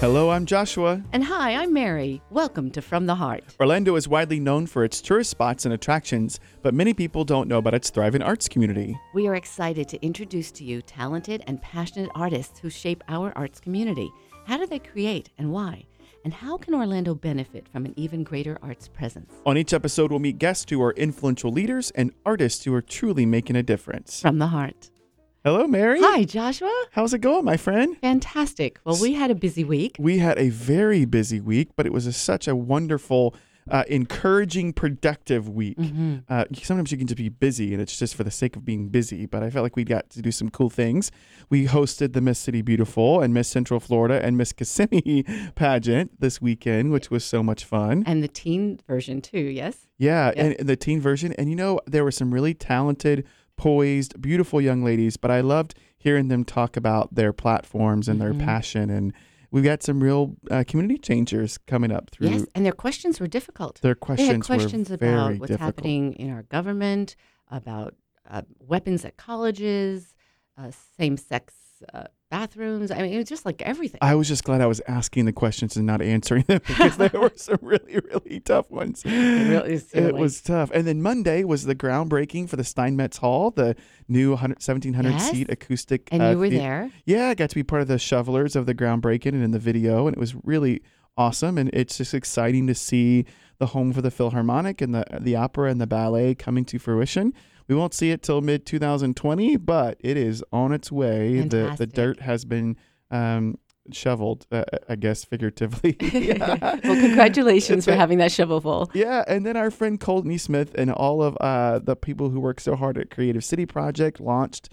Hello, I'm Joshua. And hi, I'm Mary. Welcome to From the Heart. Orlando is widely known for its tourist spots and attractions, but many people don't know about its thriving arts community. We are excited to introduce to you talented and passionate artists who shape our arts community. How do they create and why? And how can Orlando benefit from an even greater arts presence? On each episode, we'll meet guests who are influential leaders and artists who are truly making a difference. From the Heart. Hello, Mary. Hi, Joshua. How's it going, my friend? Fantastic. Well, we had a busy week. We had a very busy week, but it was a, such a wonderful, uh, encouraging, productive week. Mm-hmm. Uh, sometimes you can just be busy and it's just for the sake of being busy, but I felt like we got to do some cool things. We hosted the Miss City Beautiful and Miss Central Florida and Miss Kissimmee pageant this weekend, which was so much fun. And the teen version, too, yes? Yeah, and and the teen version. And you know, there were some really talented, poised, beautiful young ladies, but I loved hearing them talk about their platforms and their Mhm. passion. And we've got some real uh, community changers coming up through Yes, and their questions were difficult. their They questions. had questions were about very what's difficult. happening in our government, about uh, weapons at colleges, uh, same sex uh, bathrooms. I mean, it was just like everything. I was just glad I was asking the questions and not answering them because there were some really, really tough ones. really is It was tough. And then Monday was the groundbreaking for the Steinmetz Hall, the new 1700 Yes. seat acoustic. and uh, you were thea- there. Yeah, I got to be part of the shovelers of the groundbreaking and in the video, and it was really awesome. And it's just exciting to see the home for the Philharmonic and the the opera and the ballet coming to fruition. We won't see it till mid 2020, but it is on its way. The the dirt has been um, shoveled, uh, I guess figuratively. well, congratulations for having that shovel full. Yeah, and then our friend Cole NeSmith and all of uh, the people who work so hard at Creative City Project launched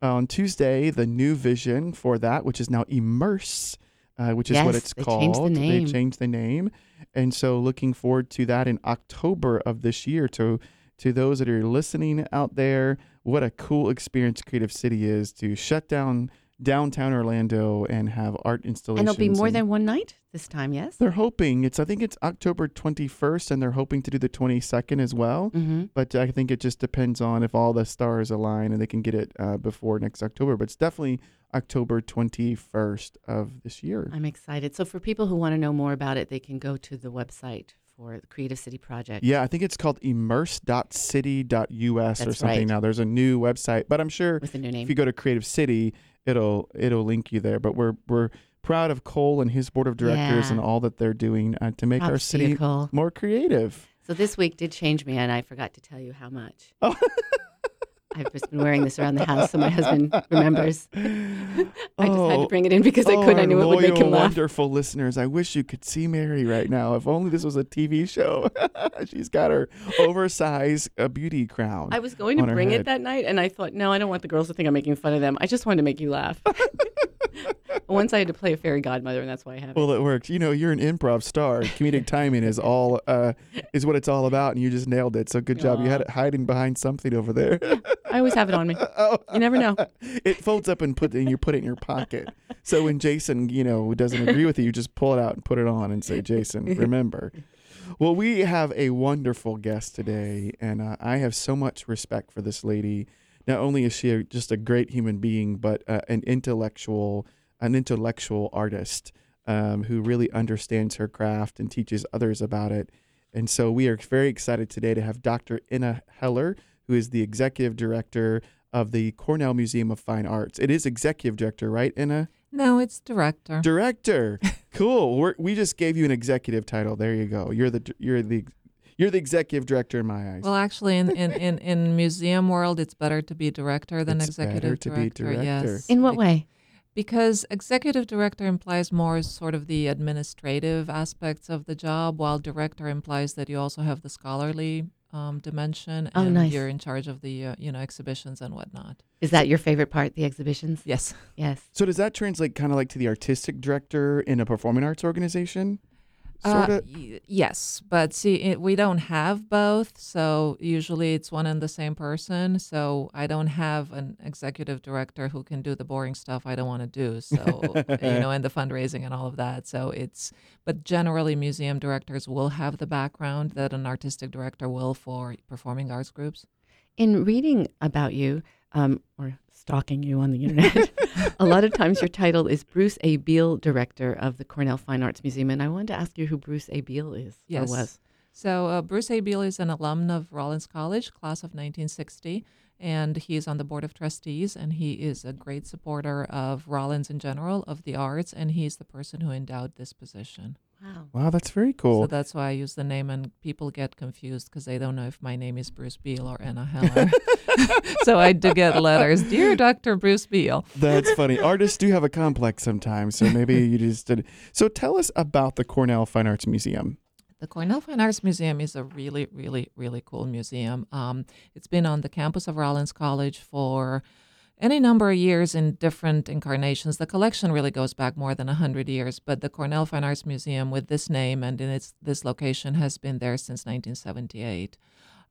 on Tuesday the new vision for that, which is now Immerse, uh, which is what Yes, it's they called. changed the name. They changed the name, and so looking forward to that in October of this year. To to those that are listening out there, what a cool experience Creative City is to shut down downtown Orlando and have art installations. And it'll be more and- than one night this time, yes? they're hoping it's I think it's October 21st and they're hoping to do the 22nd as well. Mm-hmm. But I think it just depends on if all the stars align and they can get it uh, before next October. But it's definitely October 21st of this year. I'm excited. So, for people who want to know more about it, they can go to the website for the Creative City Project. Yeah, I think it's called immerse.city.us or something right. now. There's a new website, but I'm sure With a new name. if you go to Creative City, it'll it'll link you there. But we're we're proud of Cole and his board of directors Yeah. and all that they're doing uh, to make our Props you, city more creative. So, this week did change me, and I forgot to tell you how much. Oh. I've just been wearing this around the house so my husband remembers. I just had Oh, to bring it in because I couldn't. I our knew it would make him laugh. Wonderful listeners, I wish you could see Mary right now. If only this was a TV show. She's got her oversized uh, beauty crown. I was going to bring it that night, and I thought, no, I don't want the girls to think I'm making fun of them. I just wanted to make you laugh. Once I had to play a fairy godmother, and that's why I have it. well, it works. You know, you're an improv star. Comedic timing is all uh, is what it's all about, and you just nailed it. So good job. You had it hiding behind something over there. I always have it on me. oh, You never know. it folds up and put and you put it in your pocket. So when Jason, you know, doesn't agree with you, you just pull it out and put it on and say, "Jason, remember." Well, we have a wonderful guest today, and uh, I have so much respect for this lady. Not only is she a, just a great human being, but uh, an intellectual, an intellectual artist um, who really understands her craft and teaches others about it. And so we are very excited today to have Dr. Inna Heller, who is the executive director of the Cornell Museum of Fine Arts. It is executive director, right, Inna? No, it's director. Director. cool. We're, we just gave you an executive title. There you go. You're the you're the you're the executive director in my eyes. well, actually, in, in, in, in museum world, it's better to be director than It's executive better to be director. director. Yes. In what way? Because executive director implies more sort of the administrative aspects of the job, while director implies that you also have the scholarly um, dimension, Oh, and nice. you're in charge of the uh, you know exhibitions and whatnot. Is that your favorite part, the exhibitions? Yes. Yes. so does that translate kind of like to the artistic director in a performing arts organization? Sort Uh, of. y- yes, but see, it, we don't have both, so usually it's one and the same person. So I don't have an executive director who can do the boring stuff I don't want to do. So you know, and the fundraising and all of that. So it's, but generally, museum directors will have the background that an artistic director will for performing arts groups. In reading about you, um, or stalking you on the internet, a lot of times your title is Bruce A. Beal, director of the Cornell Fine Arts Museum. And I wanted to ask you who Bruce A. Beal is Yes. or was. So uh, Bruce A. Beal is an alum of Rollins College, class of 1960, and he is on the board of trustees. And he is a great supporter of Rollins in general, of the arts, and he's the person who endowed this position. Wow. Wow, that's very cool. So that's why I use the name, and people get confused because they don't know if my name is Bruce Beal or Anna Heller. so I do get letters, dear Dr. Bruce Beal. That's funny. Artists do have a complex sometimes, so maybe you just did. So tell us about the Cornell Fine Arts Museum. The Cornell Fine Arts Museum is a really, really, really cool museum. Um, it's been on the campus of Rollins College for any number of years in different incarnations. The collection really goes back more than 100 years, but the Cornell Fine Arts Museum with this name and in its this location has been there since 1978.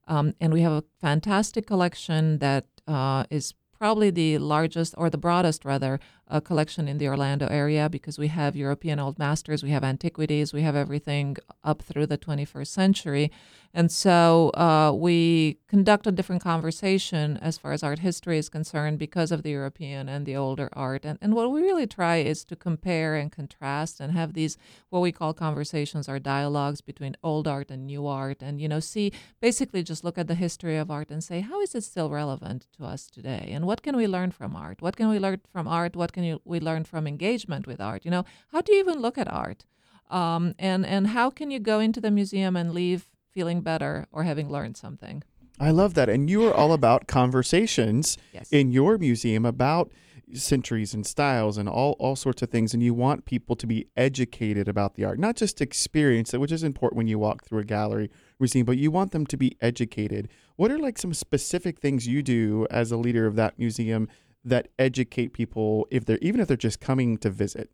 Um, and we have a fantastic collection that uh, is probably the largest or the broadest rather uh, collection in the Orlando area because we have European old masters, we have antiquities, we have everything up through the 21st century. And so uh, we conduct a different conversation as far as art history is concerned because of the European and the older art. And, and what we really try is to compare and contrast and have these, what we call conversations or dialogues between old art and new art. And, you know, see, basically just look at the history of art and say, how is it still relevant to us today? And what can we learn from art? What can we learn from art? What can you, we learn from engagement with art? You know, how do you even look at art? Um, and, and how can you go into the museum and leave feeling better or having learned something? I love that. And you are all about conversations Yes. in your museum about centuries and styles and all, all sorts of things. And you want people to be educated about the art, not just experience it, which is important when you walk through a gallery museum, but you want them to be educated. What are like some specific things you do as a leader of that museum that educate people if they're even if they're just coming to visit?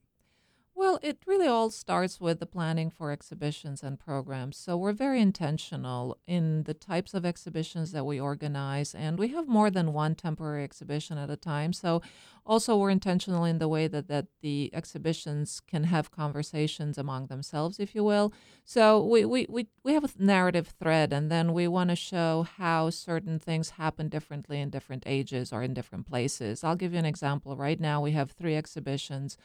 Well, it really all starts with the planning for exhibitions and programs. So we're very intentional in the types of exhibitions that we organize, and we have more than one temporary exhibition at a time. So also we're intentional in the way that, that the exhibitions can have conversations among themselves, if you will. So we, we, we, we have a narrative thread, and then we want to show how certain things happen differently in different ages or in different places. I'll give you an example. Right now, we have three exhibitions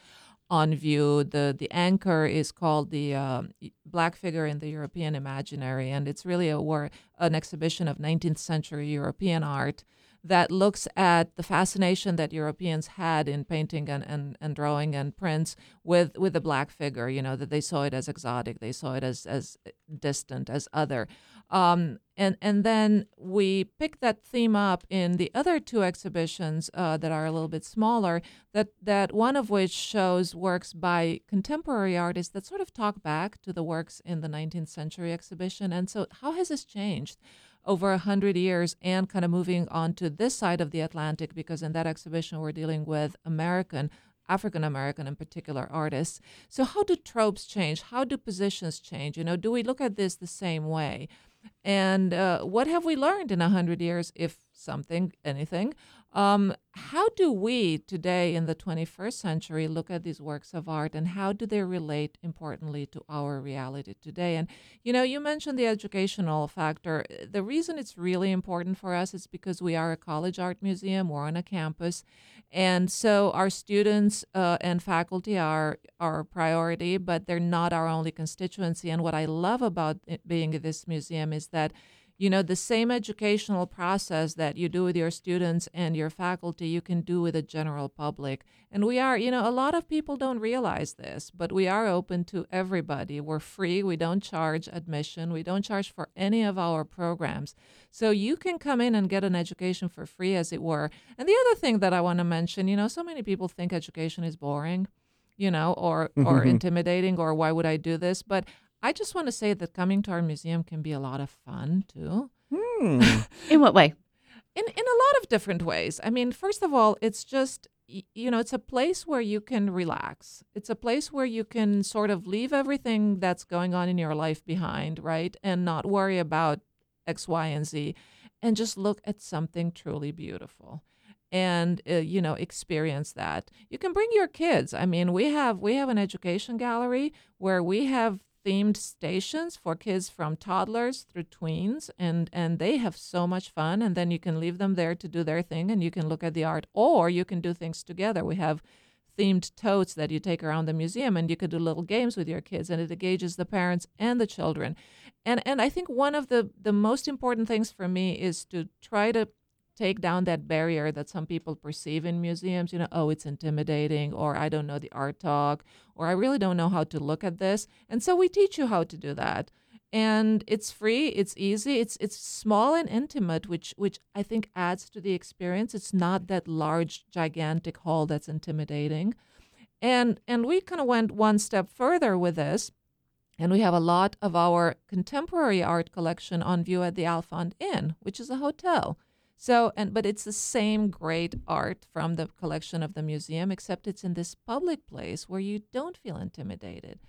on view. The the anchor is called the uh, Black Figure in the European Imaginary, and it's really a war, an exhibition of 19th century European art that looks at the fascination that Europeans had in painting and, and, and drawing and prints with with the black figure. You know that they saw it as exotic, they saw it as as distant, as other. Um, and and then we pick that theme up in the other two exhibitions uh, that are a little bit smaller. That that one of which shows works by contemporary artists that sort of talk back to the works in the 19th century exhibition. And so, how has this changed? Over a hundred years and kind of moving on to this side of the Atlantic because in that exhibition we're dealing with American African American in particular artists. So how do tropes change? How do positions change? You know, do we look at this the same way? And uh, what have we learned in a hundred years, if something, anything? Um, how do we today in the 21st century look at these works of art and how do they relate importantly to our reality today? And you know, you mentioned the educational factor. The reason it's really important for us is because we are a college art museum, we're on a campus, and so our students uh, and faculty are our priority, but they're not our only constituency. And what I love about being at this museum is that you know the same educational process that you do with your students and your faculty you can do with the general public. And we are you know a lot of people don't realize this but we are open to everybody. We're free. We don't charge admission. We don't charge for any of our programs. So you can come in and get an education for free as it were. And the other thing that i want to mention you know so many people think education is boring you know or or mm-hmm. intimidating or why would i do this? But I just want to say that coming to our museum can be a lot of fun too. Hmm. In what way? In in a lot of different ways. I mean, first of all, it's just you know, it's a place where you can relax. It's a place where you can sort of leave everything that's going on in your life behind, right? And not worry about X, Y, and Z and just look at something truly beautiful and uh, you know experience that you can bring your kids i mean we have we have an education gallery where we have themed stations for kids from toddlers through tweens and and they have so much fun and then you can leave them there to do their thing and you can look at the art or you can do things together. We have themed totes that you take around the museum and you could do little games with your kids and it engages the parents and the children. And and i think one of the the most important things for me is to try to take down that barrier that some people perceive in museums you know oh it's intimidating or i don't know the art talk or i really don't know how to look at this. And so we teach you how to do that. And it's free it's easy it's it's small and intimate which which i think adds to the experience. It's not that large gigantic hall that's intimidating. And and we kind of went one step further with this and we have a lot of our contemporary art collection on view at the Alfond Inn, which is a hotel. So, and but it's the same great art from the collection of the museum, except it's in this public place where you don't feel intimidated,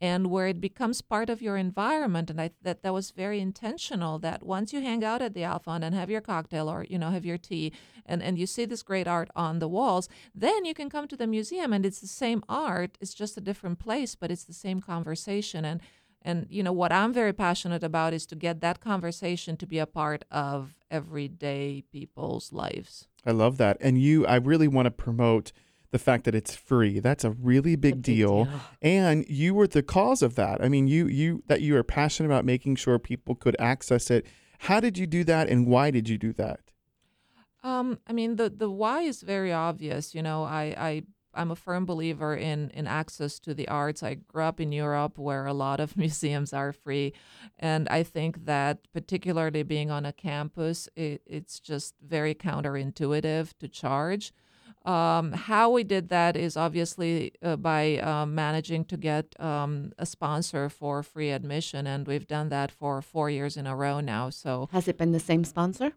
and where it becomes part of your environment. And I that that was very intentional. That once you hang out at the Alfond and have your cocktail or you know have your tea, and and you see this great art on the walls, then you can come to the museum and it's the same art. It's just a different place, but it's the same conversation and. And you know what I'm very passionate about is to get that conversation to be a part of everyday people's lives. I love that. And you, I really want to promote the fact that it's free. That's a really big, big deal. deal. And you were the cause of that. I mean, you you that you are passionate about making sure people could access it. How did you do that and why did you do that? Um, I mean, the the why is very obvious. You know, I I I'm a firm believer in in access to the arts. I grew up in Europe where a lot of museums are free, and I think that particularly being on a campus, it, it's just very counterintuitive to charge. Um, how we did that is obviously uh, by um, managing to get um, a sponsor for free admission, and we've done that for four years in a row now. So Has it been the same sponsor?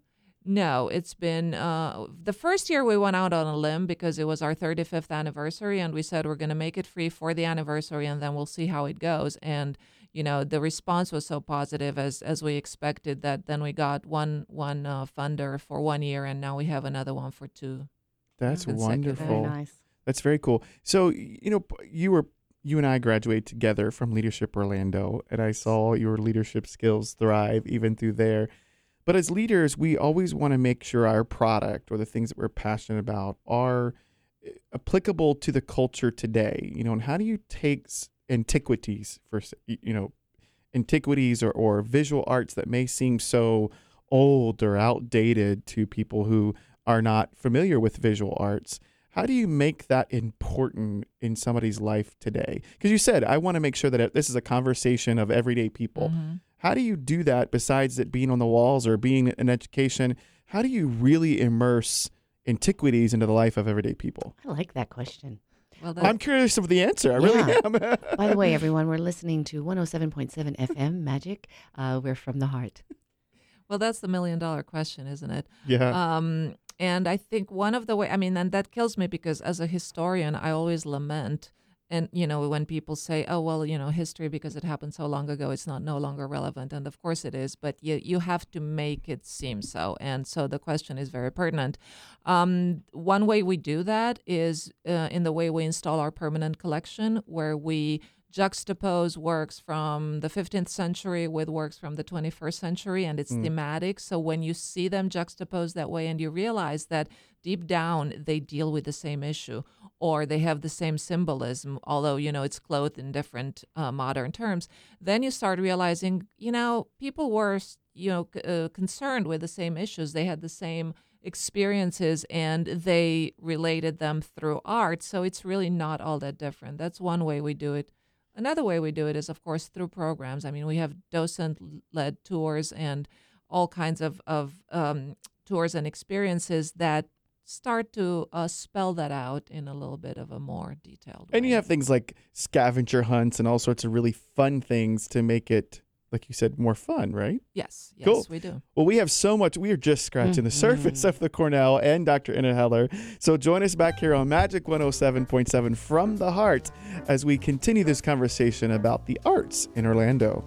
No, it's been uh, the first year we went out on a limb because it was our 35th anniversary, and we said we're going to make it free for the anniversary, and then we'll see how it goes. And you know, the response was so positive as as we expected that then we got one one uh, funder for one year, and now we have another one for two. That's Consecutive. Very wonderful. nice. That's very cool. So, you know, you were you and I graduated together from Leadership Orlando, and I saw your leadership skills thrive even through there. But as leaders, we always want to make sure our product or the things that we're passionate about are eh, applicable to the culture today. You know, and how do you take antiquities for you know antiquities or, or visual arts that may seem so old or outdated to people who are not familiar with visual arts how do you make that important in somebody's life today because you said i want to make sure that this is a conversation of everyday people Mhm. How do you do that besides it being on the walls or being an education how do you really immerse antiquities into the life of everyday people I like that question. Well, i'm curious of the answer i really Yeah. am By the way, everyone, we're listening to 107.7 FM Magic. Uh, we're from the heart. well, that's the million dollar question, isn't it? yeah Um, and I think one of the way, I mean, and that kills me because as a historian, I always lament. And, you know, when people say, oh, well, you know, history, because it happened so long ago, it's not no longer relevant. And of course it is, but you, you have to make it seem so. And so the question is very pertinent. Um, one way we do that is uh, in the way we install our permanent collection, where we juxtapose works from the 15th century with works from the 21st century and it's Mm. thematic. So when you see them juxtaposed that way and you realize that deep down they deal with the same issue or they have the same symbolism although you know it's clothed in different uh, modern terms then you start realizing you know people were you know c- uh, concerned with the same issues. They had the same experiences and they related them through art. So it's really not all that different. That's one way we do it Another way we do it is, of course, through programs. I mean, we have docent-led tours and all kinds of of um, tours and experiences that start to uh, spell that out in a little bit of a more detailed way. And you have things like scavenger hunts and all sorts of really fun things to make it, like you said, more fun, right? yes, yes, Cool. we do. Well, we have so much. We are just scratching the mm-hmm. surface of the Cornell and Dr. Anna Heller. So join us back here on Magic 107.7 from the heart as we continue this conversation about the arts in Orlando.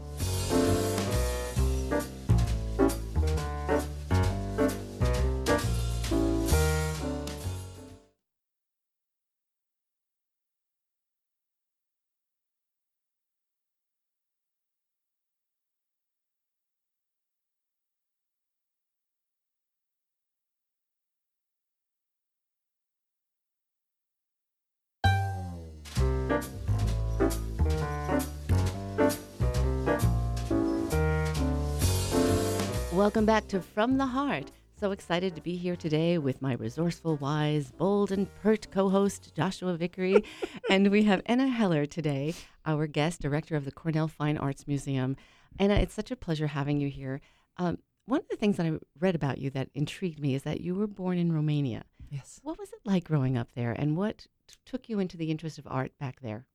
Welcome back to From the Heart. So excited to be here today with my resourceful, wise, bold, and pert co host, Joshua Vickery. and we have Enna Heller today, our guest, director of the Cornell Fine Arts Museum. Anna, it's such a pleasure having you here. Um, one of the things that I read about you that intrigued me is that you were born in Romania. Yes. What was it like growing up there, and what t- took you into the interest of art back there?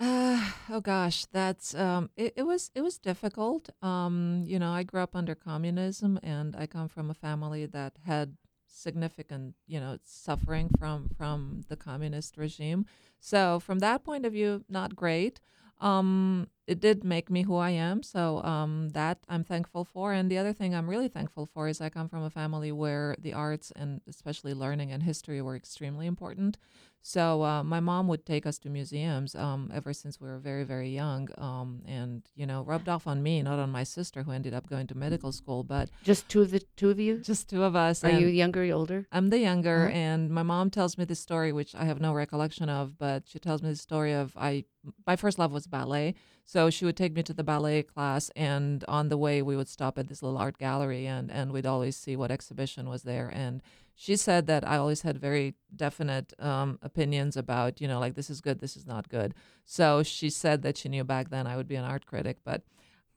Uh, oh gosh, that's um, it, it was it was difficult. Um, you know, I grew up under communism, and I come from a family that had significant, you know, suffering from from the communist regime. So from that point of view, not great. Um, it did make me who I am. So um, that I'm thankful for. And the other thing I'm really thankful for is I come from a family where the arts and especially learning and history were extremely important. So uh, my mom would take us to museums um, ever since we were very, very young, um, and you know, rubbed off on me, not on my sister, who ended up going to medical school, but Just two of the two of you? just two of us. Are you younger, or older? I'm the younger, Uh-huh. and my mom tells me this story, which I have no recollection of, but she tells me the story of I. My first love was ballet, so she would take me to the ballet class, and on the way we would stop at this little art gallery, and and we'd always see what exhibition was there, and she said that I always had very definite um, opinions about, you know, like this is good, this is not good. So she said that she knew back then I would be an art critic, but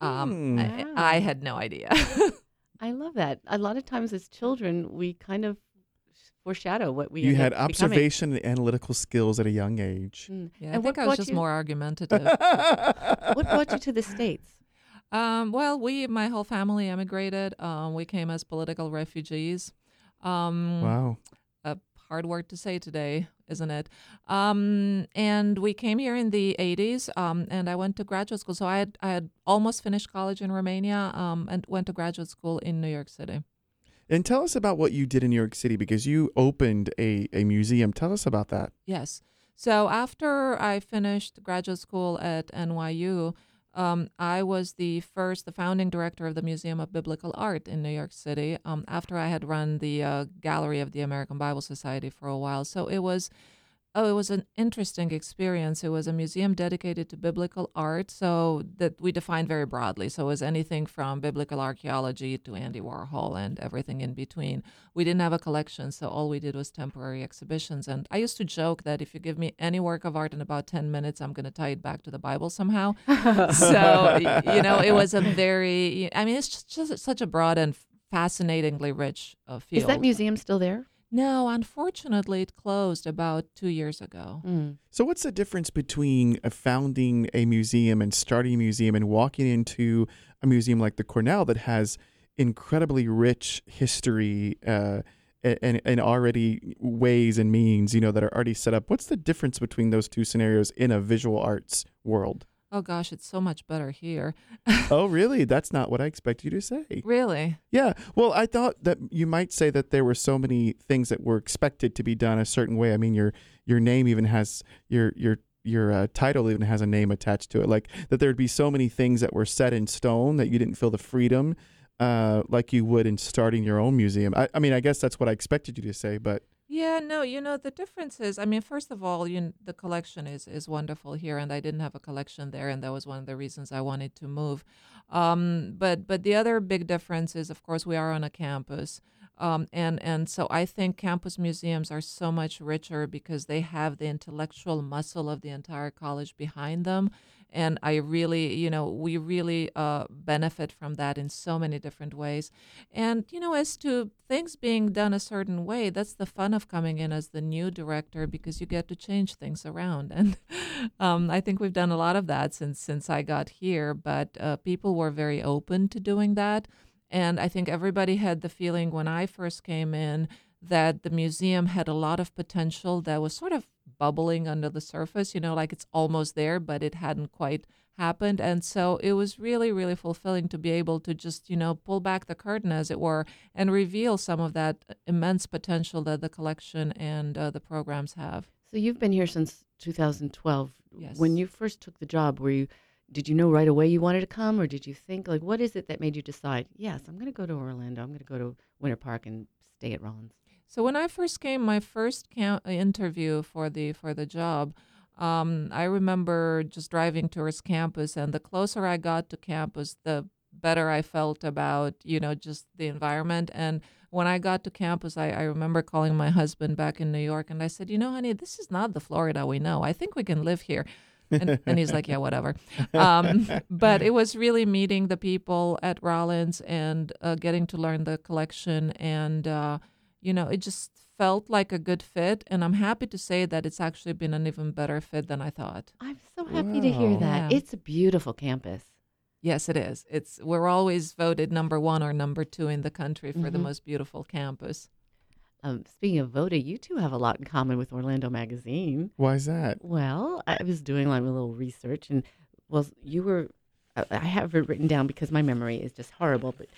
um, Hmm. I, I had no idea. I love that. A lot of times as children, we kind of foreshadow what we You had up becoming. observation and analytical skills at a young age. Mm. yeah, I And what think I was just you- more argumentative. What brought you to the states? Um, well, we, my whole family emigrated. Um, we came as political refugees. Um, wow. A hard word to say today, isn't it? Um, and we came here in the 80s, um, and I went to graduate school. So I had, I had almost finished college in Romania um, and went to graduate school in New York City. And tell us about what you did in New York City because you opened a, a museum. Tell us about that. Yes. So after I finished graduate school at NYU, um, I was the first, the founding director of the Museum of Biblical Art in New York City. Um, after I had run the uh, Gallery of the American Bible Society for a while, so it was. Oh, it was an interesting experience. It was a museum dedicated to biblical art, so that we defined very broadly. So it was anything from biblical archaeology to Andy Warhol and everything in between. We didn't have a collection, so all we did was temporary exhibitions. And I used to joke that if you give me any work of art in about 10 minutes, I'm going to tie it back to the Bible somehow. so, you know, it was a very, I mean, it's just, just such a broad and fascinatingly rich uh, field. Is that museum still there? No, unfortunately, it closed about two years ago. Mm. So, what's the difference between uh, founding a museum and starting a museum and walking into a museum like the Cornell that has incredibly rich history uh, and, and already ways and means, you know, that are already set up? What's the difference between those two scenarios in a visual arts world? Oh gosh, it's so much better here. oh, really? That's not what I expect you to say. Really? Yeah. Well, I thought that you might say that there were so many things that were expected to be done a certain way. I mean, your your name even has your your your uh, title even has a name attached to it. Like that there would be so many things that were set in stone that you didn't feel the freedom uh, like you would in starting your own museum. I, I mean, I guess that's what I expected you to say, but Yeah, no, you know the difference is. I mean, first of all, you the collection is is wonderful here, and I didn't have a collection there, and that was one of the reasons I wanted to move. Um, but but the other big difference is, of course, we are on a campus, um, and and so I think campus museums are so much richer because they have the intellectual muscle of the entire college behind them, and I really, you know, we really uh, benefit from that in so many different ways. And, you know, as to things being done a certain way, that's the fun of coming in as the new director because you get to change things around. And um, I think we've done a lot of that since since I got here. But uh, people were very open to doing that. And I think everybody had the feeling when I first came in that the museum had a lot of potential that was sort of bubbling under the surface, you know, like it's almost there, but it hadn't quite happened. And so it was really, really fulfilling to be able to just, you know, pull back the curtain, as it were, and reveal some of that immense potential that the collection and uh, the programs have. So you've been here since 2012. Yes. When you first took the job, were you did you know right away you wanted to come, or did you think like what is it that made you decide? Yes, I'm going to go to Orlando. I'm going to go to Winter Park and stay at Rollins. So when I first came, my first count, interview for the for the job, um, I remember just driving towards campus, and the closer I got to campus, the better I felt about, you know, just the environment. And when I got to campus, I, I remember calling my husband back in New York and I said, you know, honey, this is not the Florida we know. I think we can live here. and, and, he's like, yeah, whatever. Um, but it was really meeting the people at Rollins and uh, getting to learn the collection. And, uh, you know, it just felt like a good fit. And I'm happy to say that it's actually been an even better fit than I thought. I'm so happy to hear that. Yeah. It's a beautiful campus. Yes, it is. It's we're always voted number one or number two in the country for the Mhm. most beautiful campus. Um, speaking of Voda, you two have a lot in common with Orlando Magazine. Why is that? Well, I was doing like a little research, and well, you were. I I have it written down because my memory is just horrible. But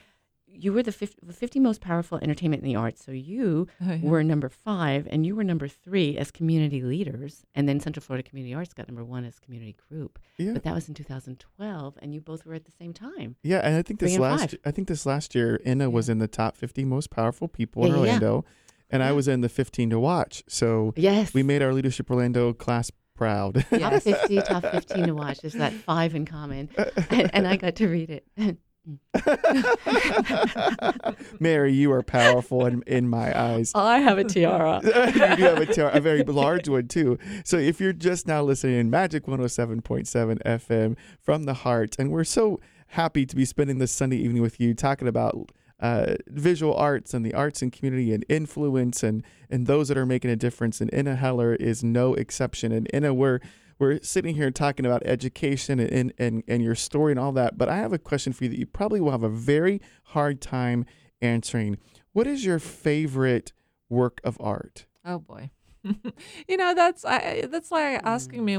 you were the 50, the 50 most powerful entertainment in the arts. So you Oh, yeah. were number five, and you were number three as community leaders. And then Central Florida Community Arts got number one as community group. Yeah. But that was in 2012, and you both were at the same time. Yeah, and I think this last five. I think this last year Inna was in the top 50 most powerful people Yeah, in yeah, yeah. Orlando and I was in the 15 to watch. So Yes. we made our leadership Orlando class proud. top Yes. 50, top 15 to watch. There's that five in common. And, and I got to read it. Mary, you are powerful in, in my eyes. I have a tiara. you do have a, tar- a very large one too. So if you're just now listening in Magic 107.7 FM from the heart, and we're so happy to be spending this Sunday evening with you talking about uh, visual arts and the arts and community and influence and and those that are making a difference. And Inna Heller is no exception. And Inna, we're we're sitting here talking about education and, and and your story and all that. But I have a question for you that you probably will have a very hard time answering. What is your favorite work of art? Oh boy. you know that's I that's like asking mm. me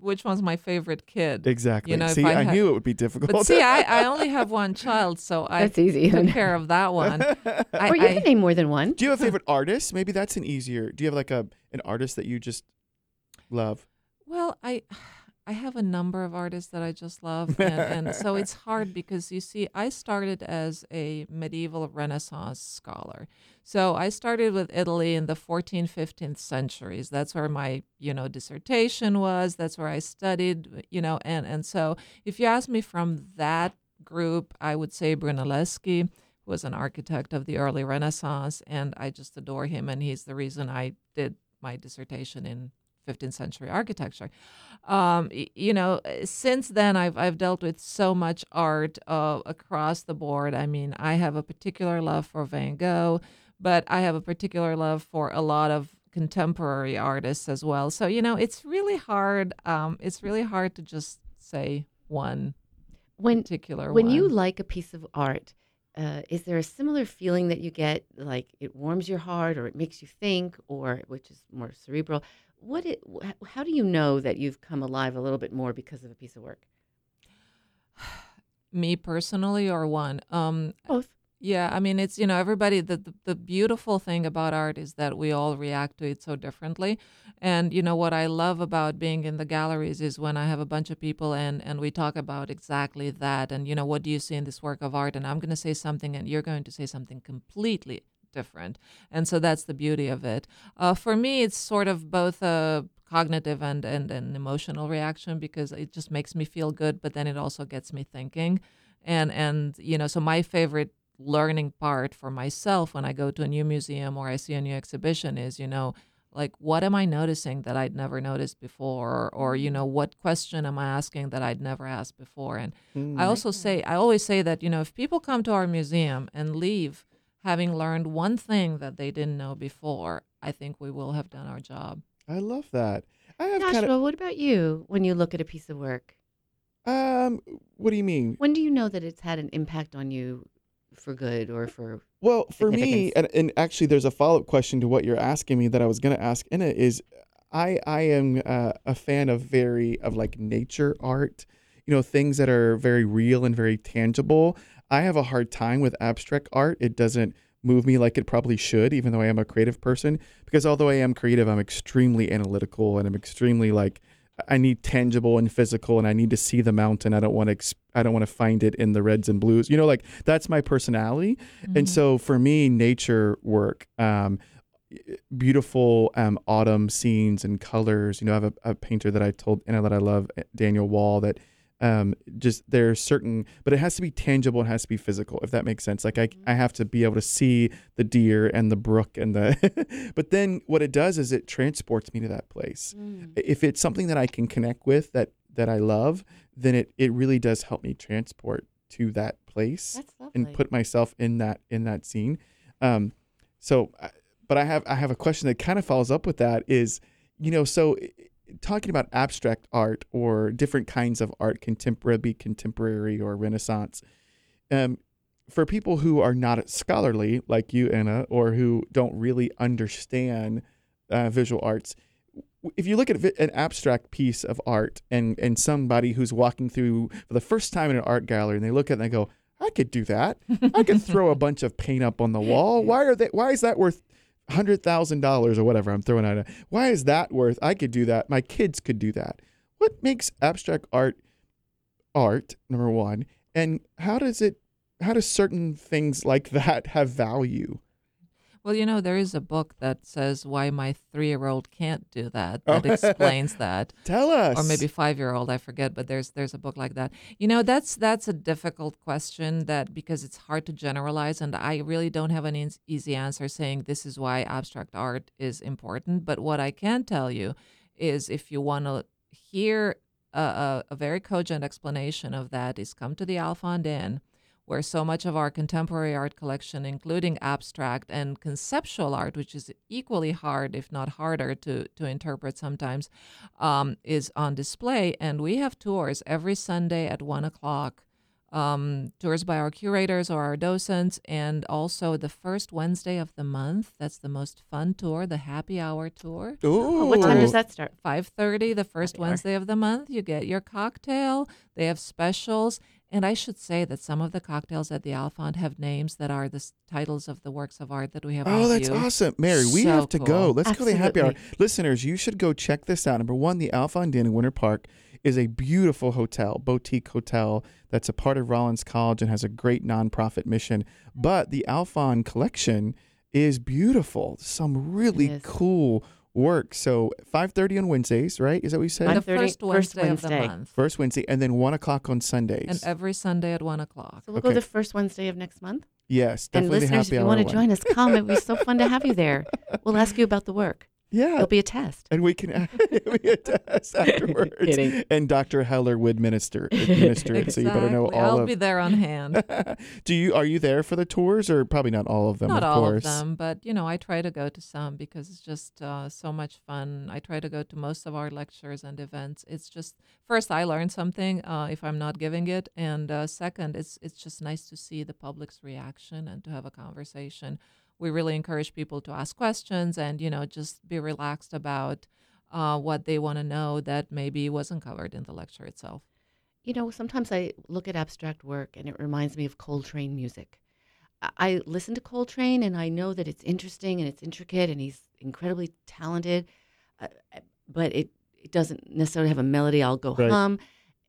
which one's my favorite kid. Exactly. You know, see, I I, had- knew it would be difficult. But see, I, I only have one child, so I That's easy. took care of that one. I, or you I- can name more than one. do you have a favorite artist? Maybe that's an easier. Do you have like a an artist that you just love? Well, I I have a number of artists that I just love, and, and so it's hard because you see, I started as a medieval Renaissance scholar. So I started with Italy in the 14th, 15th centuries. That's where my you know dissertation was. That's where I studied. You know, and and so if you ask me from that group, I would say Brunelleschi who was an architect of the early Renaissance, and I just adore him, and he's the reason I did my dissertation in 15th century architecture. Um, you know, since then I've I've dealt with so much art uh, across the board. I mean, I have a particular love for Van Gogh, but I have a particular love for a lot of contemporary artists as well. So you know, it's really hard. Um, it's really hard to just say one When particular when one. you like a piece of art, uh, is there a similar feeling that you get, like it warms your heart, or it makes you think, or which is more cerebral? What it? How do you know that you've come alive a little bit more because of a piece of work? me personally or one um Both. Yeah, I mean, it's, you know, everybody, the, the, the beautiful thing about art is that we all react to it so differently. And, you know, what I love about being in the galleries is when I have a bunch of people and, and we talk about exactly that. And, you know, what do you see in this work of art? And I'm going to say something and you're going to say something completely different. And so that's the beauty of it. Uh, for me, it's sort of both a cognitive and, and an emotional reaction because it just makes me feel good, but then it also gets me thinking. And, and, you know, so my favorite learning part for myself when I go to a new museum or I see a new exhibition is, you know, like what am I noticing that I'd never noticed before, or you know, what question am I asking that I'd never asked before? And Mm. I also say, I always say that you know, if people come to our museum and leave having learned one thing that they didn't know before, I think we will have done our job. I love that. I have Joshua, kind what about you when you look at a piece of work? um. What do you mean? When do you know that it's had an impact on you for good or for Well, for me, and, and actually, there's a follow up question to what you're asking me that I was going to ask in it. Is I I am uh, a fan of very of like nature art, you know, things that are very real and very tangible. I have a hard time with abstract art. It doesn't move me like it probably should, even though I am a creative person. Because although I am creative, I'm extremely analytical and I'm extremely like I need tangible and physical, and I need to see the mountain. I don't want to. Ex- I don't want to find it in the reds and blues. You know, like that's my personality. And so for me, nature work, um, beautiful um, autumn scenes and colors. You know, I have a, a painter that I told Anna that I love, Daniel Wall, that um, just there are certain, but it has to be tangible. It has to be physical, if that makes sense. Like I, I have to be able to see the deer and the brook and the. but then what it does is it transports me to that place. Mm. If it's something that I can connect with that that I love, then it it really does help me transport to that place and put myself in that in that scene. Um, so, I- but I have I have a question that kind of follows up with that is, you know, so talking about abstract art or different kinds of art, contemporary, be contemporary or Renaissance, um, for people who are not scholarly like you, Anna, or who don't really understand uh, visual arts. If you look at an abstract piece of art and, and somebody who's walking through for the first time in an art gallery and they look at it and they go, I could do that. I could throw a bunch of paint up on the wall. Why are they? Why is that worth hundred thousand dollars or whatever? I'm throwing out. Why is that worth? I could do that. My kids could do that. What makes abstract art art? Number one, and how does it? How does certain things like that have value? Well, you know, there is a book that says why my three year old can't do that, Oh. that explains that. Tell us. Or maybe five year old, I forget, but there's there's a book like that. You know, that's that's a difficult question that because it's hard to generalize and I really don't have an eas- easy answer saying this is why abstract art is important. But what I can tell you is if you want to hear a, a, a very cogent explanation of that is come to the Alfond Inn where so much of our contemporary art collection, including abstract and conceptual art, which is equally hard, if not harder, to, to interpret sometimes, um, is on display. And we have tours every Sunday at one o'clock. Um, tours by our curators or our docents, and also the first Wednesday of the month. That's the most fun tour, the happy hour tour. Ooh. Oh, what time does that start? 5:30 the first Happy hour. Wednesday of the month. You get your cocktail. They have specials. And I should say that some of the cocktails at the Alfond have names that are the titles of the works of art that we have oh, on Oh, that's view. awesome, Mary. We So have to go. Let's go to happy hour. Listeners, you should go check this out. Number one, the Alfond Inn in Winter Park is a beautiful hotel, boutique hotel that's a part of Rollins College and has a great nonprofit mission. But the Alfond collection is beautiful. Some really cool work. So 5.30 on Wednesdays, right? Is that what you said? The 5:30 first first Wednesday, of the month. First Wednesday, and then 1 o'clock on Sundays. And every Sunday at 1 o'clock. So we'll go Okay. the first Wednesday of next month. yes, And definitely the listeners, happy if you want to one. join us, come. It'd be so fun to have you there. We'll ask you about the work. Yeah. It'll be a test. and we can we get test afterwards. Kidding. And Dr. Heller would minister administer it, so you better know all I'll of. be there on hand. Do you are you there for the tours or probably not all of them? Not of all course. of them, but you know, I try to go to some because it's just uh, so much fun. I try to go to most of our lectures and events. It's just first I learn something uh, if I'm not giving it, and uh, second, it's it's just nice to see the public's reaction and to have a conversation. We really encourage people to ask questions and you know just be relaxed about uh, what they want to know that maybe wasn't covered in the lecture itself. You know, sometimes I look at abstract work and it reminds me of Coltrane music. I- I listen to Coltrane and I know that it's interesting and it's intricate and he's incredibly talented, uh, but it, it doesn't necessarily have a melody I'll go Right. hum.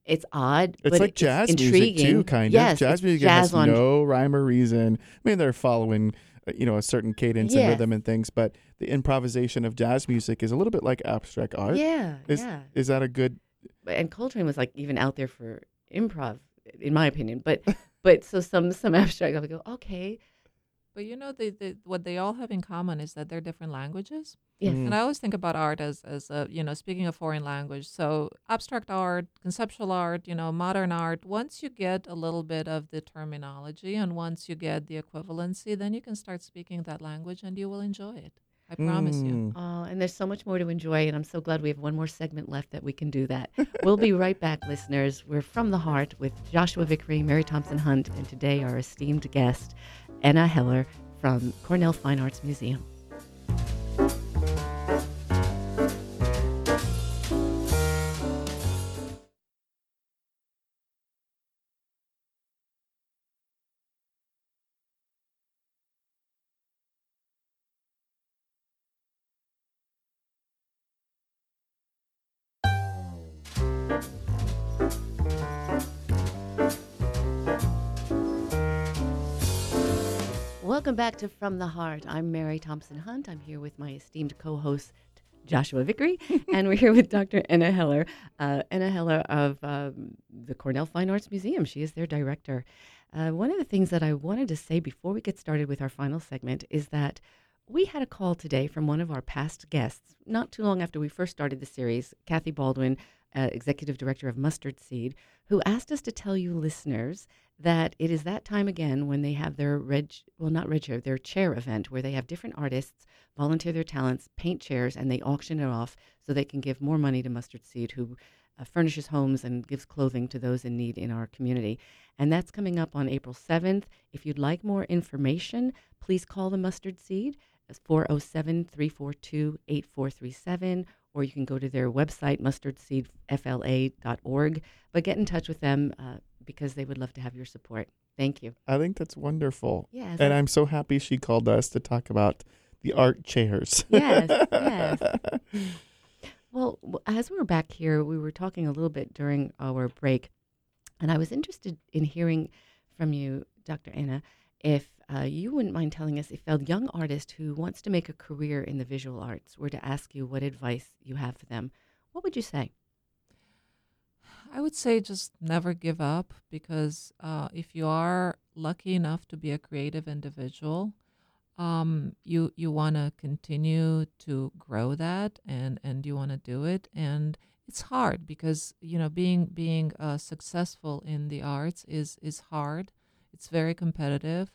It's odd. It's but like jazz music intriguing. too, kind yes, of. Jazz music jazz has on no rhyme or reason. I mean, they're following, Uh, you know, a certain cadence and rhythm and things, but the improvisation of jazz music is a little bit like abstract art. Yeah, Is yeah. is that a good? and Coltrane was like even out there for improv, in my opinion. But but so some some abstract, I would go, okay, But you know, they, they, what they all have in common is that they're different languages. yes, Mm. And I always think about art as, as a, you know, speaking a foreign language. So abstract art, conceptual art, you know, modern art, once you get a little bit of the terminology and once you get the equivalency, then you can start speaking that language and you will enjoy it. I promise you. Mm. Oh, and there's so much more to enjoy, and I'm so glad we have one more segment left that we can do that. we'll be right back, listeners. We're from the heart with Joshua Vickery, Mary Thompson Hunt, and today our esteemed guest, Anna Heller from Cornell Fine Arts Museum. Welcome back to From the Heart. I'm Mary Thompson Hunt. I'm here with my esteemed co host, Joshua Vickery, and we're here with Dr. Anna Heller, uh, Ena Heller of um, the Cornell Fine Arts Museum. She is their director. Uh, one of the things that I wanted to say before we get started with our final segment is that we had a call today from one of our past guests, not too long after we first started the series, Kathy Baldwin, uh, executive director of Mustard Seed, who asked us to tell you listeners that it is that time again when they have their reg, well, not reg chair, their chair event where they have different artists volunteer their talents, paint chairs, and they auction it off so they can give more money to Mustard Seed, who uh, furnishes homes and gives clothing to those in need in our community. And that's coming up on April 7th. If you'd like more information, please call the Mustard Seed. It's 407 342 8437, or you can go to their website, mustardseedfla.org. But get in touch with them uh, because they would love to have your support. Thank you. I think that's wonderful. Yeah. And I'm so happy she called us to talk about the art chairs. Yes, yes. Well, as we were back here, we were talking a little bit during our break, and I was interested in hearing from you, Dr. Anna, if uh, you wouldn't mind telling us if a young artist who wants to make a career in the visual arts were to ask you what advice you have for them, what would you say? I would say just never give up because uh, if you are lucky enough to be a creative individual, um, you you want to continue to grow that and and you want to do it and it's hard because you know being being uh, successful in the arts is is hard. It's very competitive,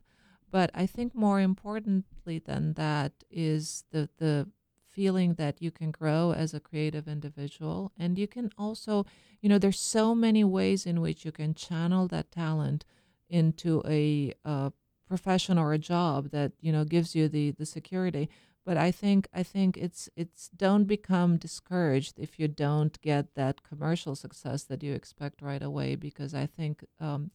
but I think more importantly than that is the the feeling that you can grow as a creative individual. And you can also you know there's so many ways in which you can channel that talent into a, uh profession or a job that you know gives you the the security. But i think i think it's it's don't become discouraged if you don't get that commercial success that you expect right away. Because i think um,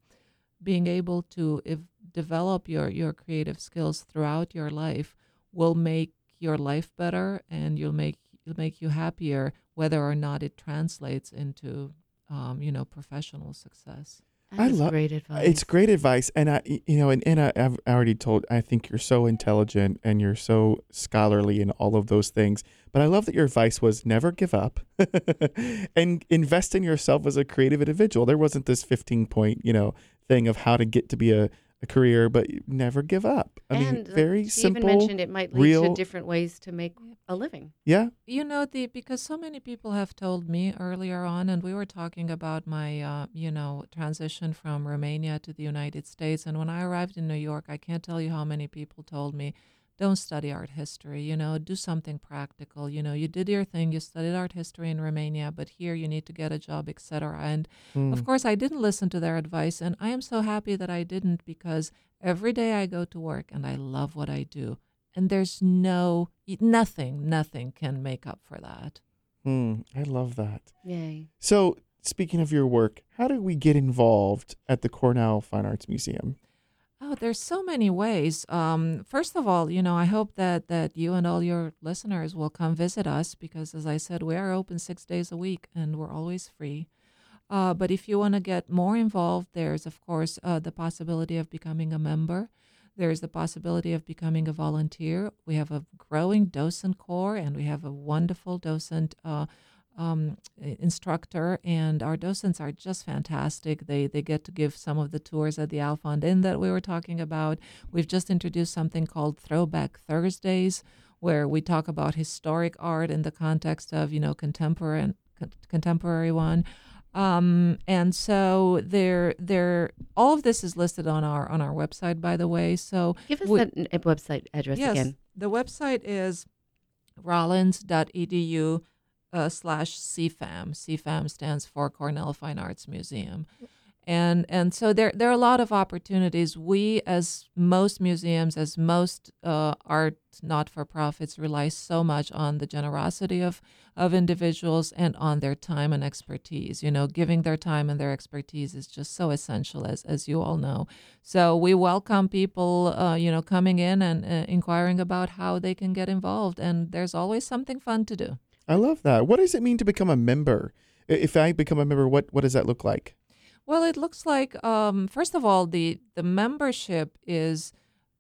being able to if develop your your creative skills throughout your life will make your life better and you'll make it'll make you happier whether or not it translates into um, you know professional success I love- great advice. It's great advice, and I, you know, and, and I, I've already told. I think you're so intelligent and you're so scholarly and all of those things. But I love that your advice was never give up, and invest in yourself as a creative individual. There wasn't this 15 point, you know, thing of how to get to be a, a career, but never give up. I mean, and uh, very she simple. even mentioned it might lead real- to different ways to make a living. yeah, you know the because so many people have told me earlier on and we were talking about my uh, you know transition from romania to the united states and when i arrived in new york i can't tell you how many people told me don't study art history you know do something practical you know you did your thing you studied art history in romania but here you need to get a job etc and Mm. of course i didn't listen to their advice and i am so happy that i didn't because every day i go to work and i love what i do and there's no nothing nothing can make up for that Mm, I love that. Yay. So, speaking of your work, how do we get involved at the Cornell Fine Arts Museum? Oh there's so many ways. Um, first of all you know i hope that that you and all your listeners will come visit us because as i said we are open six days a week and we're always free. Uh, but if you want to get more involved there's of course uh, the possibility of becoming a member. There's the possibility of becoming a volunteer. We have a growing docent corps, and we have a wonderful docent uh, um, instructor, and our docents are just fantastic. They they get to give some of the tours at the Alfond Inn that we were talking about. We've just introduced something called Throwback Thursdays, where we talk about historic art in the context of you know contemporary con- contemporary one. Um, and so there, there, all of this is listed on our on our website, by the way. So Give us We- that website address yes, again. the website is rollins.edu uh, slash CFAM. CFAM stands for Cornell Fine Arts Museum. And and so there there are a lot of opportunities. We, as most museums, as most uh, art not for profits, rely so much on the generosity of of individuals and on their time and expertise. You know, giving their time and their expertise is just so essential, as as you all know. So we welcome people, uh, you know, coming in and uh, inquiring about how they can get involved. And there's always something fun to do. I love that. What does it mean to become a member? If I become a member, what what does that look like? Well, it looks like um, first of all, the the membership is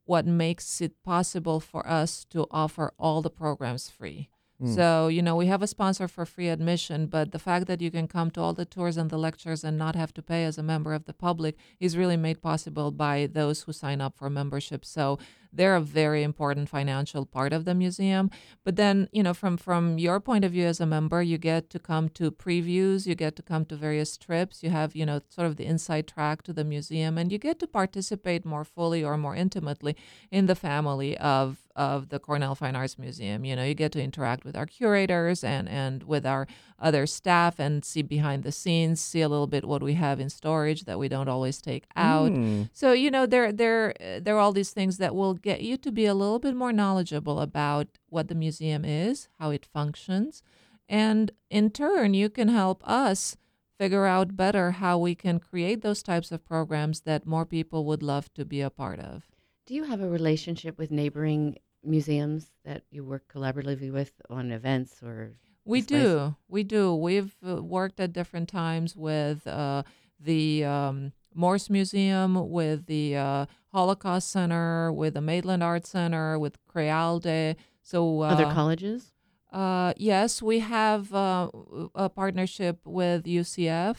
what makes it possible for us to offer all the programs free. Mm. So, you know, we have a sponsor for free admission, but the fact that you can come to all the tours and the lectures and not have to pay as a member of the public is really made possible by those who sign up for membership. So, they're a very important financial part of the museum. But then, you know, from from your point of view as a member, you get to come to previews, you get to come to various trips, you have, you know, sort of the inside track to the museum and you get to participate more fully or more intimately in the family of of the Cornell Fine Arts Museum. You know, you get to interact with our curators and and with our other staff and see behind the scenes, see a little bit what we have in storage that we don't always take out. Mm. So you know, there there there are all these things that will get you to be a little bit more knowledgeable about what the museum is, how it functions, and in turn, you can help us figure out better how we can create those types of programs that more people would love to be a part of. Do you have a relationship with neighboring museums that you work collaboratively with on events or? We displays? do. We do. We've uh, worked at different times with uh, the um, Morse Museum, with the uh, Holocaust Center, with the Maitland Art Center, with Crealde. So uh, Other colleges? uh, yes, we have uh, a partnership with UCF.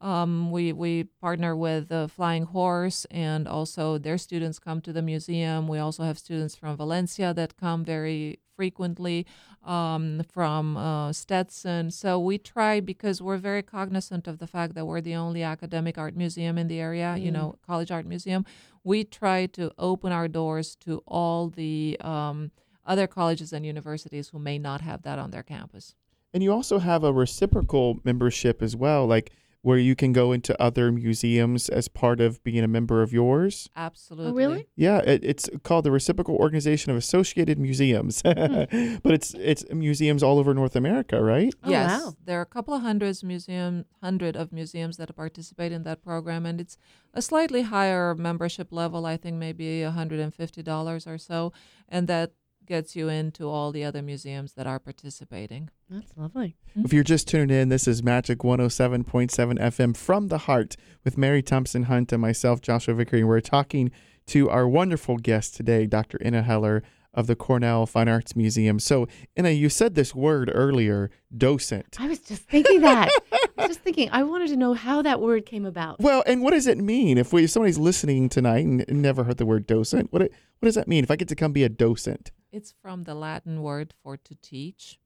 Um, we we partner with the Flying Horse, and also their students come to the museum. We also have students from Valencia that come very frequently, um, from uh, Stetson. So we try because we're very cognizant of the fact that we're the only academic art museum in the area. You Mm. know, college art museum. We try to open our doors to all the um, other colleges and universities who may not have that on their campus. And you also have a reciprocal membership as well, like where you can go into other museums as part of being a member of yours. Absolutely. Oh, really? Yeah, it, it's called the Reciprocal Organization of Associated Museums, hmm. but it's it's museums all over North America, right? Oh, yes, wow. there are a couple of hundreds museum hundred of museums that participate in that program, and it's a slightly higher membership level. I think maybe hundred and fifty dollars or so, and that gets you into all the other museums that are participating. That's lovely. Hmm? If you're just tuning in, this is Magic 107.7 FM from the heart with Mary Thompson Hunt and myself, Joshua Vickery. And we're talking to our wonderful guest today, Dr. Inna Heller of the Cornell Fine Arts Museum. So, Inna, you said this word earlier, docent. I was just thinking that. I was just thinking. I wanted to know how that word came about. Well, and what does it mean if we if somebody's listening tonight and never heard the word docent? What it, what does that mean? If I get to come be a docent, It's from the Latin word for to teach.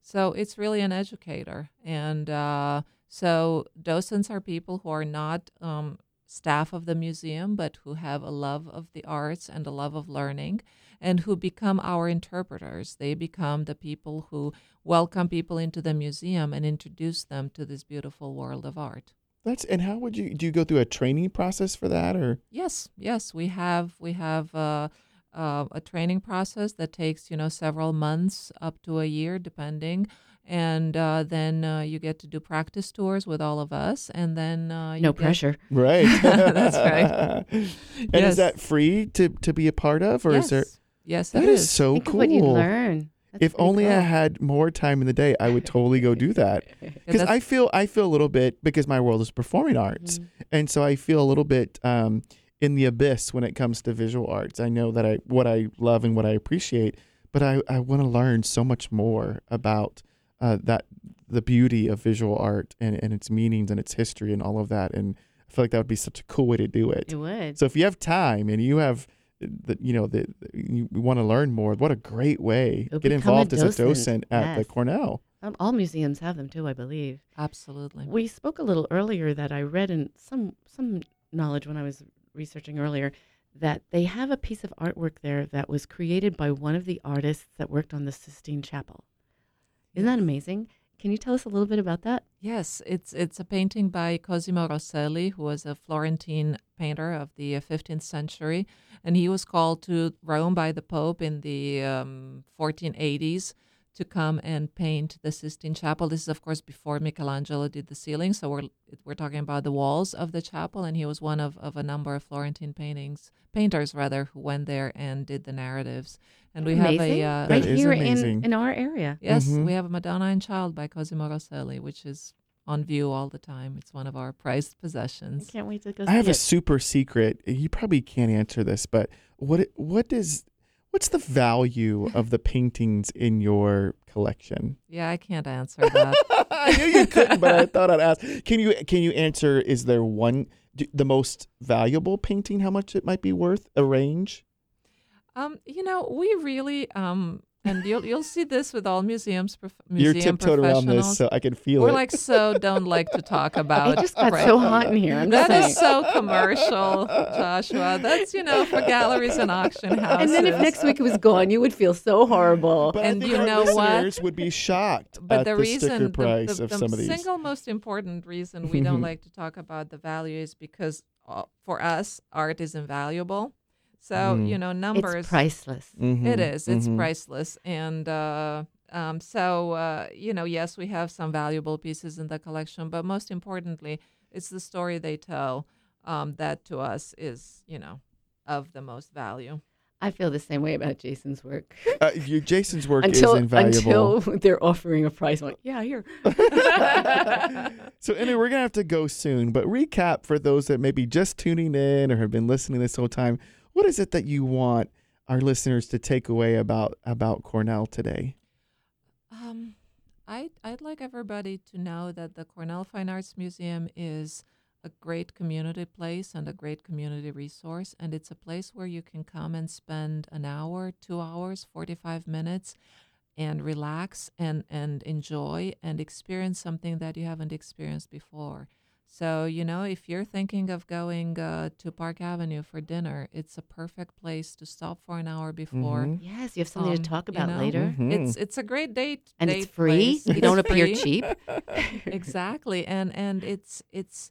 So it's really an educator. And uh, so docents are people who are not um, staff of the museum, but who have a love of the arts and a love of learning and who become our interpreters. They become the people who welcome people into the museum and introduce them to this beautiful world of art. that's and how would you do? You go through a training process for that, or Yes, yes, we have we have uh, uh, a training process that takes you know several months up to a year, depending, and uh, then uh, you get to do practice tours with all of us, and then uh, you No get- pressure. right? That's right. and Yes. is that free to to be a part of, or yes, is there? yes, That it is is. so Think cool. of what you learn. That's if pretty only I had more time in the day, I would totally go do that. Because that's- I feel I feel a little bit because my world is performing arts, Mhm. and so I feel a little bit um, in the abyss when it comes to visual arts. I know that I what I love and what I appreciate, but I, I want to learn so much more about uh, that the beauty of visual art and, and its meanings and its history and all of that. And I feel like that would be such a cool way to do it. It would. So if you have time and you have the you know the you want to learn more, what a great way You'll get become a involved as a docent, docent at the. Cornell. Um, all museums have them too, I believe. absolutely. We spoke a little earlier that I read in some some knowledge when I was researching earlier that they have a piece of artwork there that was created by one of the artists that worked on the Sistine Chapel. Isn't that amazing? Can you tell us a little bit about that? Yes, it's it's a painting by Cosimo Rosselli, who was a Florentine painter of the uh, 15th century, and he was called to Rome by the Pope in the um, 1480s to come and paint the Sistine Chapel. This is, of course, before Michelangelo did the ceiling, so we're we're talking about the walls of the chapel, and he was one of, of a number of Florentine paintings painters rather who went there and did the narratives. And we amazing. have a uh, right here amazing. in in our area. Yes, Mhm. we have a Madonna and Child by Cosimo Rosselli, which is on view all the time. It's one of our prized I possessions. can't wait to go. I have see a super secret. You probably can't answer this, but what what does what's the value of the paintings in your collection? Yeah, I can't answer that. I knew you couldn't, but I thought I'd ask. Can you can you answer? Is there one the most valuable painting? How much it might be worth? A range? um, you know, we really um, and you'll you'll see this with all museums, prof- You're museum tiptoed around this, so I can feel it. We're like so don't like to talk about. It just got right. so hot in here. I'm just That saying. is so commercial, Joshua. That's you know for galleries and auction houses. and then if next week it was gone, you would feel so horrible. but and I think you our know what? would be shocked but at the, the, reason sticker the- the, of the some of these. single most important reason we don't like to talk about the value is because uh, for us art is invaluable so Mm. you know numbers it's priceless. Mhm, it is it's mhm. priceless and uh, um, so uh, you know yes we have some valuable pieces in the collection but most importantly it's the story they tell um, that to us is you know of the most value I feel the same way about Jason's work. Uh, your, Jason's work until is invaluable. until they're offering a price. I'm like, yeah, here. so anyway, we're gonna have to go soon. But recap for those that may be just tuning in or have been listening this whole time. What is it that you want our listeners to take away about about Cornell today? Um, I'd, I'd like everybody to know that the Cornell Fine Arts Museum is a great community place and a great community resource. And it's a place where you can come and spend an hour, two hours, 45 minutes and relax and, and enjoy and experience something that you haven't experienced before. So, you know, if you're thinking of going uh, to Park Avenue for dinner, it's a perfect place to stop for an hour before. Mhm. Yes, you have something Um, to talk you about know, later. Mhm. It's it's a great date And date it's free. place. You don't It's appear cheap. exactly and and it's it's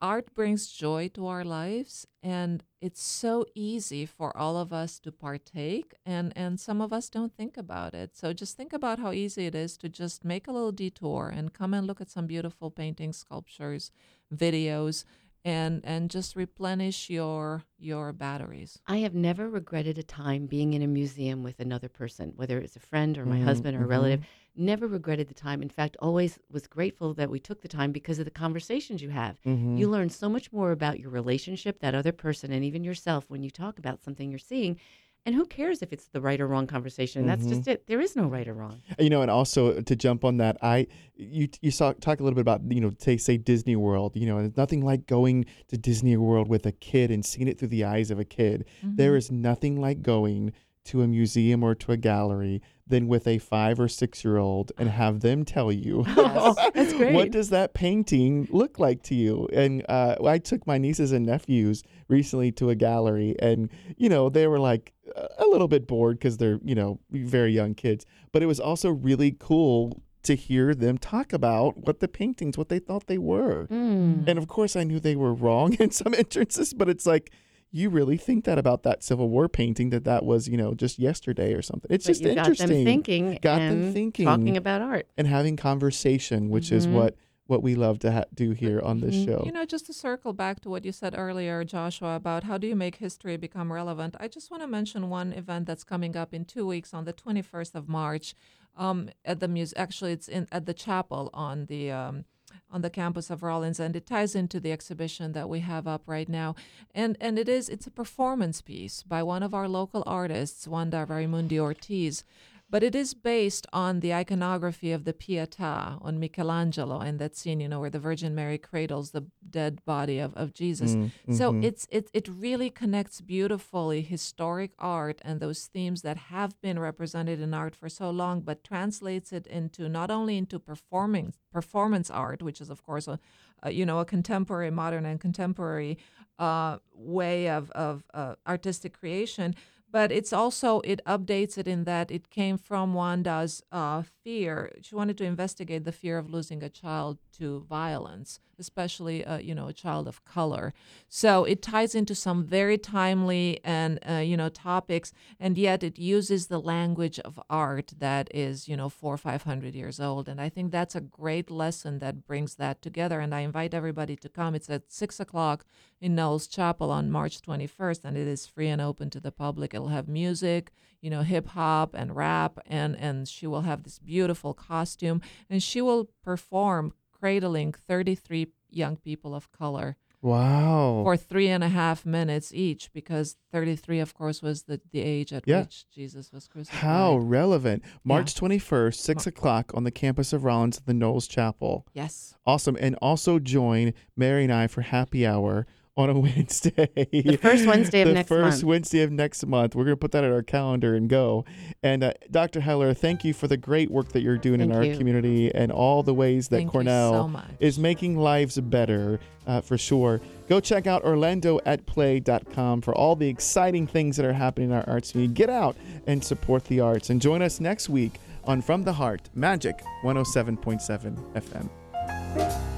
art brings joy to our lives and it's so easy for all of us to partake and and some of us don't think about it so just think about how easy it is to just make a little detour and come and look at some beautiful paintings sculptures videos and and just replenish your your batteries I have never regretted a time being in a museum with another person, whether it's a friend or my Mhm, husband or a mhm. relative. Never regretted the time. In fact, always was grateful that we took the time because of the conversations you have. Mhm. You learn so much more about your relationship, that other person, and even yourself when you talk about something you're seeing. And who cares if it's the right or wrong conversation? That's Mhm. just it. There is no right or wrong. You know, and also to jump on that, I you you saw talk a little bit about you know say say Disney World. You know, there's nothing like going to Disney World with a kid and seeing it through the eyes of a kid. There is nothing like going to a museum or to a gallery than with a five or six year old and have them tell you. Yes, what does that painting look like to you? And uh, i took my nieces and nephews recently to a gallery and you know they were like a little bit bored because they're you know very young kids. But it was also really cool to hear them talk about what the paintings what they thought they were. Mm. and of course, I knew they were wrong in some entrances, but it's like, you really think that about that Civil War painting that that was, you know, just yesterday or something. It's But just you got interesting. them thinking Got them and thinking. talking about art. and having conversation, which is Mhm. what what we love to ha- do here on this Mhm. show. You know, just to circle back to what you said earlier, Joshua, about how do you make history become relevant, I just want to mention one event that's coming up in two weeks on the 21st of March um, at the muse. Actually, it's in at the chapel on the um, on the campus of Rollins, and it ties into the exhibition that we have up right now. And and it is it's a performance piece by one of our local artists, Wanda Raimundi Ortiz. But it is based on the iconography of the Pietà on Michelangelo and that scene, you know, where the Virgin Mary cradles the dead body of, of Jesus. Mm, So mhm. it's it it really connects beautifully historic art and those themes that have been represented in art for so long, but translates it into not only into performing performance art, which is of course a, a you know a contemporary, modern and contemporary uh, way of of uh, artistic creation, but it's also it updates it in that it came from Wanda's uh, fear. She wanted to investigate the fear of losing a child to violence, especially uh, you know a child of color. So it ties into some very timely and uh, you know topics, and yet it uses the language of art that is you know four or five hundred years old. And I think that's a great lesson that brings that together. And I invite everybody to come. It's at six o'clock in Knowles Chapel on March 21st, and it is free and open to the public. It'll have music, you know, hip hop and rap, and and she will have this beautiful costume, and she will perform cradling 33 young people of color Wow. for three and a half minutes each, because 33, of course, was the, the age at Yeah. which Jesus was crucified. How relevant. March 21st, 6 o'clock on the campus of Rollins at the Knowles Chapel. Yes. Awesome. And also join Mary and I for happy hour on a Wednesday. The first Wednesday of the next first month. Wednesday of next month. We're going to put that in our calendar and go. And uh, Dr. Heller, thank you for the great work that you're doing in our you. community and all the ways that Thank Cornell so is making lives better uh, for sure. Go check out orlandoatplay.com for all the exciting things that are happening in our arts community. Get out and support the arts. And join us next week on From the Heart Magic 107.7 FM.